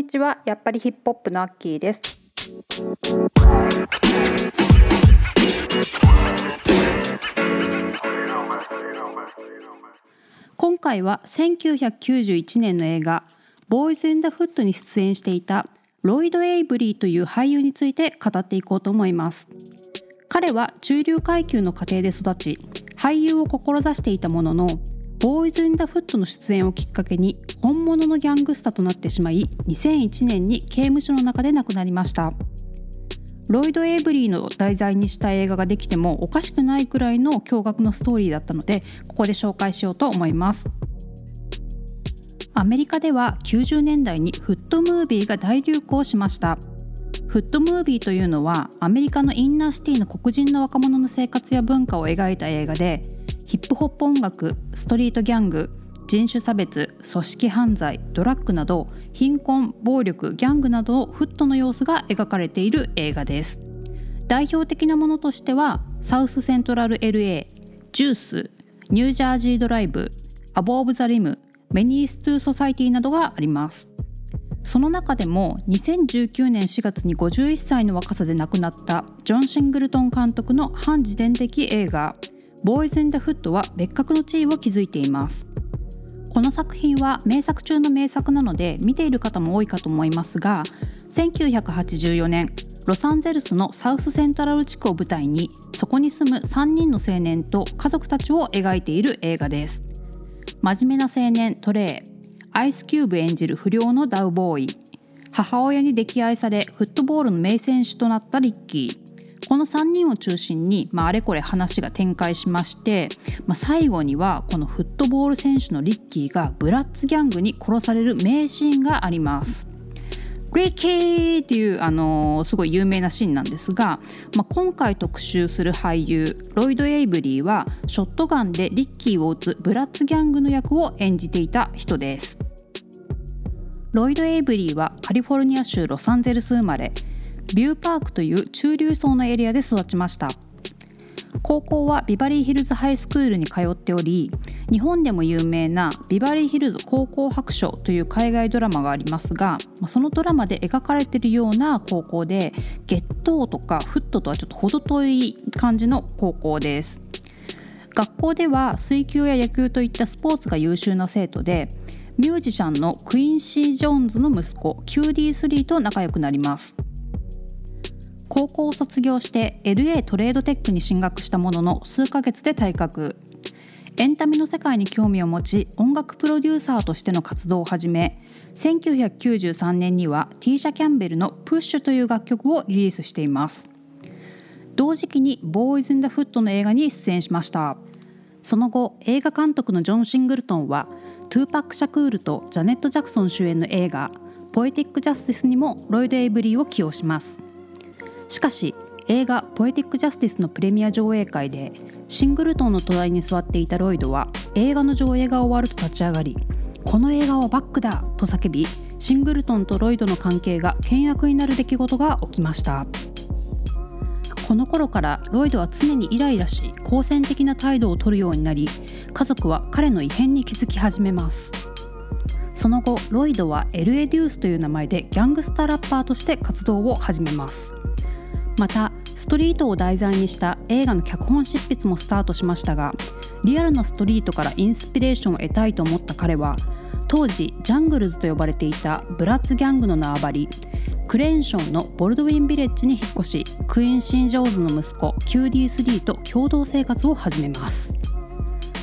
にちは。やっぱりヒップホップのアッキーです。今回は1991年の映画ボーイズ・イン・ダ・フットに出演していたロイド・エイブリーという俳優について語っていこうと思います。彼は中流階級の家庭で育ち俳優を志していたもののボーイズ・イン・ダ・フットの出演をきっかけに本物のギャングスタとなってしまい2001年に刑務所の中で亡くなりました。ロイド・エイブリーの題材にした映画ができてもおかしくないくらいの驚愕のストーリーだったのでここで紹介しようと思います。アメリカでは90年代にフットムービーが大流行しました。フットムービーというのはアメリカのインナーシティの黒人の若者の生活や文化を描いた映画でヒップホップ音楽ストリートギャング人種差別組織犯罪ドラッグなど貧困暴力ギャングなどフッドの様子が描かれている映画です。代表的なものとしてはサウスセントラル LA ジュースニュージャージードライブアバブ・ザ・リムメナース・トゥ・ソサイティなどがあります。その中でも2019年4月に51歳の若さで亡くなったジョン・シングルトン監督の半自伝的映画「ボーイズ・イン・ダ・フッド」は別格の地位を築いています。この作品は名作中の名作なので見ている方も多いかと思いますが1984年ロサンゼルスのサウスセントラル地区を舞台にそこに住む3人の青年と家族たちを描いている映画です。真面目な青年トレイアイスキューブ演じる不良のダウボーイ。母親に溺愛されフットボールの名選手となったリッキー。この3人を中心に、まあ、あれこれ話が展開しまして、まあ、最後にはこのフットボール選手のリッキーがブラッツギャングに殺される名シーンがあります。リッキーっていう、あのー、すごい有名なシーンなんですが、まあ、今回特集する俳優ロイド・エイブリーはショットガンでリッキーを撃つブラッツギャングの役を演じていた人です。ロイド・エイブリーはカリフォルニア州ロサンゼルス生まれビューパークという中流層のエリアで育ちました。高校はビバリーヒルズハイスクールに通っており日本でも有名な「ビバリーヒルズ高校白書」という海外ドラマがありますがそのドラマで描かれているような高校でゲットーとかフットとはちょっと程遠い感じの高校です。学校では水球や野球といったスポーツが優秀な生徒でミュージシャンのクインシー・ジョーンズの息子 QD3 と仲良くなります。高校を卒業して LA トレードテックに進学したものの数ヶ月で退学。エンタメの世界に興味を持ち音楽プロデューサーとしての活動を始め1993年にはティーシャ・キャンベルの「プッシュという楽曲をリリースしています。同時期に「ボーイズ・イン・ダ・フッド」の映画に出演しました。その後映画監督のジョン・シングルトンはトゥーパック・シャクールとジャネット・ジャクソン主演の映画「ポエティック・ジャスティス」にもロイド・エイブリーを起用します。しかし映画「ポエティック・ジャスティス」のプレミア上映会でシングルトンの隣に座っていたロイドは映画の上映が終わると立ち上がり「この映画はバックだ!」と叫びシングルトンとロイドの関係が険悪になる出来事が起きましたこの頃からロイドは常にイライラし好戦的な態度をとるようになり家族は彼の異変に気づき始めますその後ロイドはエルエデュースという名前でギャングスターラッパーとして活動を始めますまたストリートを題材にした映画の脚本執筆もスタートしましたがリアルなストリートからインスピレーションを得たいと思った彼は当時ジャングルズと呼ばれていたブラッツギャングの縄張りクレーンションのボルドウィンビレッジに引っ越しクイーン・シン・ジョーズの息子 QD3 と共同生活を始めます。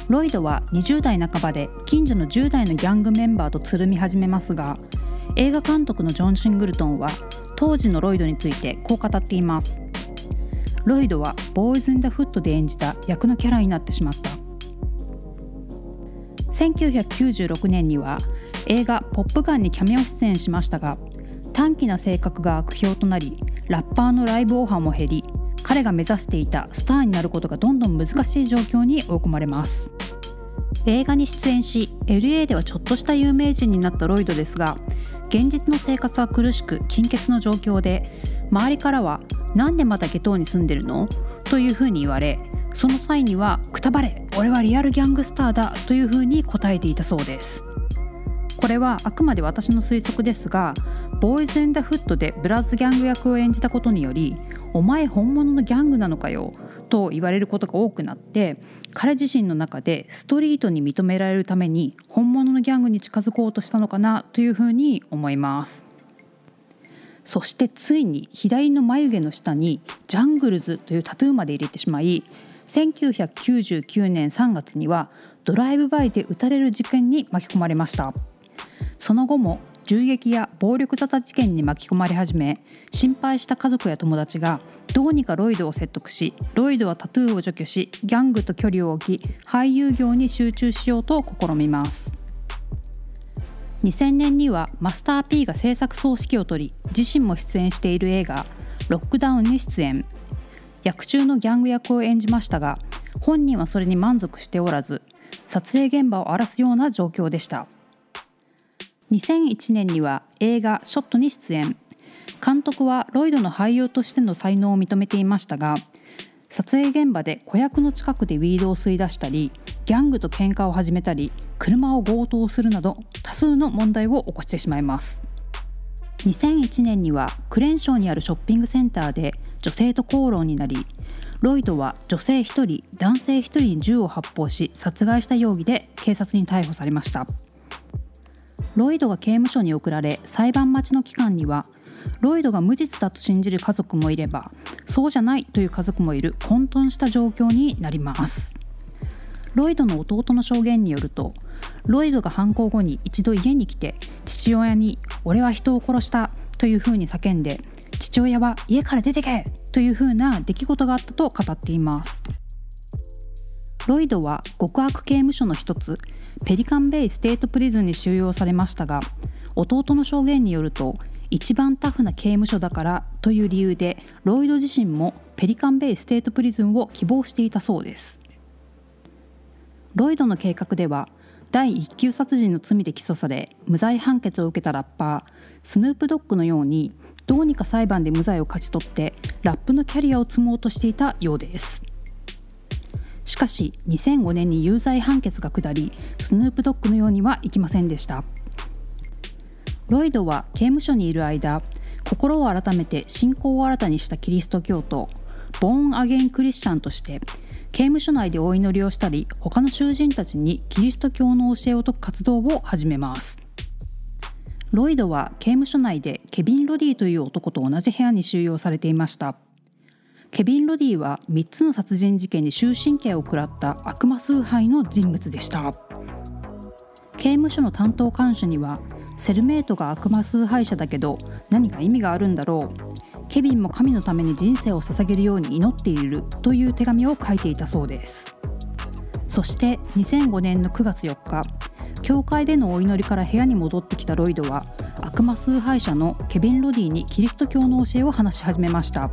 ロイドは20代半ばで近所の10代のギャングメンバーとつるみ始めますが映画監督のジョン・シングルトンは当時のロイドについてこう語っています。ロイドはボーイズ・イン・ダ・フットで演じた役のキャラになってしまった。1996年には映画「ポップガン」にキャメオ出演しましたが短気な性格が悪評となりラッパーのライブオファーも減り彼が目指していたスターになることがどんどん難しい状況に追い込まれます。映画に出演し LA ではちょっとした有名人になったロイドですが現実の生活は苦しく金欠の状況で周りからは「なんでまた下等に住んでるの?」というふうに言われその際には「くたばれ俺はリアルギャングスターだ」というふうに答えていたそうです。これはあくまで私の推測ですがボーイズ・エンダ・フットでブラッズギャング役を演じたことにより「お前本物のギャングなのかよ」と言われることが多くなって彼自身の中でストリートに認められるために本物のギャングに近づこうとしたのかなというふうに思います。そしてついに左の眉毛の下に「ジャングルズ」というタトゥーまで入れてしまい1999年3月にはドライブバイで撃たれる事件に巻き込まれました。その後も銃撃や暴力沙汰事件に巻き込まれ始め心配した家族や友達がどうにかロイドを説得しロイドはタトゥーを除去しギャングと距離を置き俳優業に集中しようと試みます。2000年にはマスター P が制作総指揮を取り自身も出演している映画「ロックダウン」に出演。役中のギャング役を演じましたが本人はそれに満足しておらず撮影現場を荒らすような状況でした。2001年には映画「ショット」に出演。監督はロイドの俳優としての才能を認めていましたが撮影現場で子役の近くでウィードを吸い出したりギャングと喧嘩を始めたり車を強盗するなど多数の問題を起こしてしまいます。2001年にはクレンショーにあるショッピングセンターで女性と口論になりロイドは女性1人男性1人に銃を発砲し殺害した容疑で警察に逮捕されました。ロイドが刑務所に送られ裁判待ちの期間にはロイドが無実だと信じる家族もいればそうじゃないという家族もいる混沌した状況になります。ロイドの弟の証言によるとロイドが犯行後に一度家に来て父親に「俺は人を殺した」というふうに叫んで父親は家から出てけというふうな出来事があったと語っています。ロイドは極悪刑務所の一つペリカンベイステートプリズンに収容されましたが弟の証言によると一番タフな刑務所だからという理由でロイド自身もペリカンベイステートプリズンを希望していたそうです。ロイドの計画では第一級殺人の罪で起訴され無罪判決を受けたラッパースヌープドッグのようにどうにか裁判で無罪を勝ち取ってラップのキャリアを積もうとしていたようです。しかし2005年に有罪判決が下りスヌープドッグのようにはいきませんでした。ロイドは刑務所にいる間心を改めて信仰を新たにしたキリスト教徒ボーン・アゲイン・クリスチャンとして刑務所内でお祈りをしたり他の囚人たちにキリスト教の教えを説く活動を始めます。ロイドは刑務所内でケビン・ロディという男と同じ部屋に収容されていました。ケビン・ロディは3つの殺人事件に終身刑を食らった悪魔崇拝の人物でした。刑務所の担当看守にはセルメイトが悪魔崇拝者だけど何か意味があるんだろう。ケビンも神のために人生を捧げるように祈っているという手紙を書いていたそうです。そして2005年の9月4日教会でのお祈りから部屋に戻ってきたロイドは悪魔崇拝者のケビン・ロディにキリスト教の教えを話し始めました。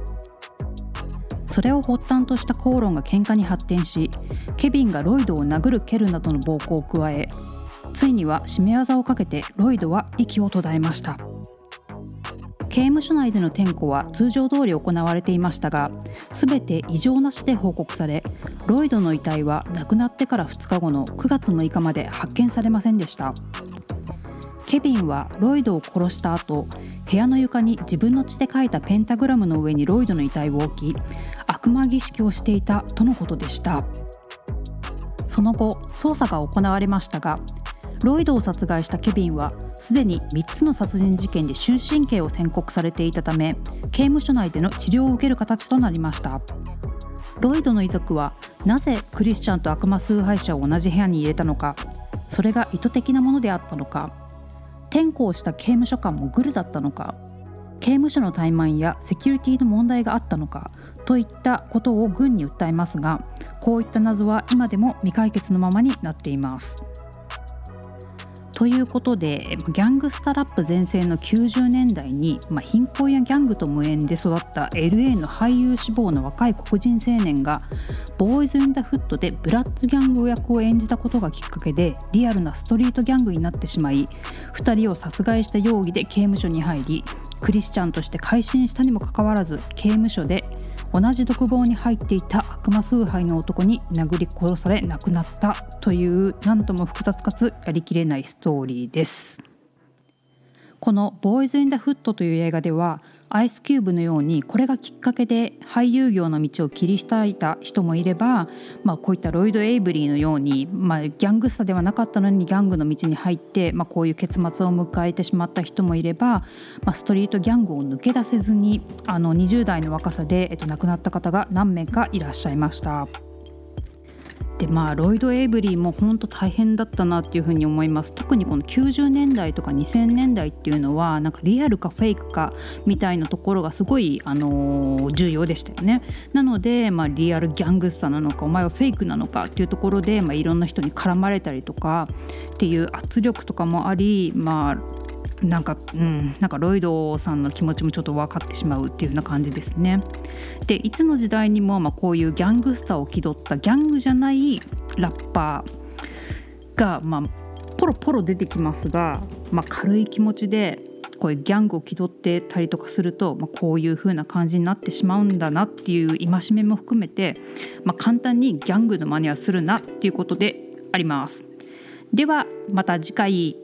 それを発端とした口論が喧嘩に発展しケビンがロイドを殴る蹴るなどの暴行を加えついには締め技をかけてロイドは息を途絶えました。刑務所内での点呼は通常通り行われていましたが全て異常なしで報告されロイドの遺体は亡くなってから2日後の9月6日まで発見されませんでした。ケビンはロイドを殺した後部屋の床に自分の血で描いたペンタグラムの上にロイドの遺体を置き悪魔儀式をしていたとのことでした。その後捜査が行われましたがロイドを殺害したケビンはすでに3つの殺人事件で終身刑を宣告されていたため刑務所内での治療を受ける形となりました。ロイドの遺族はなぜクリスチャンと悪魔崇拝者を同じ部屋に入れたのかそれが意図的なものであったのか転校した刑務所官もグルだったのか刑務所の怠慢やセキュリティの問題があったのかといったことを軍に訴えますがこういった謎は今でも未解決のままになっています。ということでギャングスタラップ全盛の90年代に、まあ、貧困やギャングと無縁で育った LA の俳優志望の若い黒人青年がボーイズ・イン・ダ・フットでブラッツギャング役を演じたことがきっかけでリアルなストリートギャングになってしまい2人を殺害した容疑で刑務所に入りクリスチャンとして改心したにもかかわらず刑務所で同じ独房に入っていた悪魔崇拝の男に殴り殺され亡くなったという何とも複雑かつやりきれないストーリーです。この「ボーイズ・イン・ダ・フット」という映画ではアイスキューブのようにこれがきっかけで俳優業の道を切り開いた人もいれば、まあ、こういったロイド・エイブリーのように、まあ、ギャングスタではなかったのにギャングの道に入って、まあ、こういう結末を迎えてしまった人もいれば、まあ、ストリートギャングを抜け出せずにあの20代の若さで、えっと、亡くなった方が何名かいらっしゃいました。でまあロイド・エイブリーも本当大変だったなっていうふうに思います。特にこの90年代とか2000年代っていうのはなんかリアルかフェイクかみたいなところがすごい、あのー、重要でしたよね。なので、まあ、リアルギャングスタなのかお前はフェイクなのかっていうところで、まあ、いろんな人に絡まれたりとかっていう圧力とかもありまあなんか、うん、なんかロイドさんの気持ちもちょっと分かってしまうっていうような感じですね。でいつの時代にも、まあ、こういうギャングスターを気取ったギャングじゃないラッパーが、まあ、ポロポロ出てきますが、まあ、軽い気持ちでこういうギャングを気取ってたりとかすると、まあ、こういう風な感じになってしまうんだなっていう戒めも含めて、まあ、簡単にギャングの真似はするなっていうことであります。ではまた次回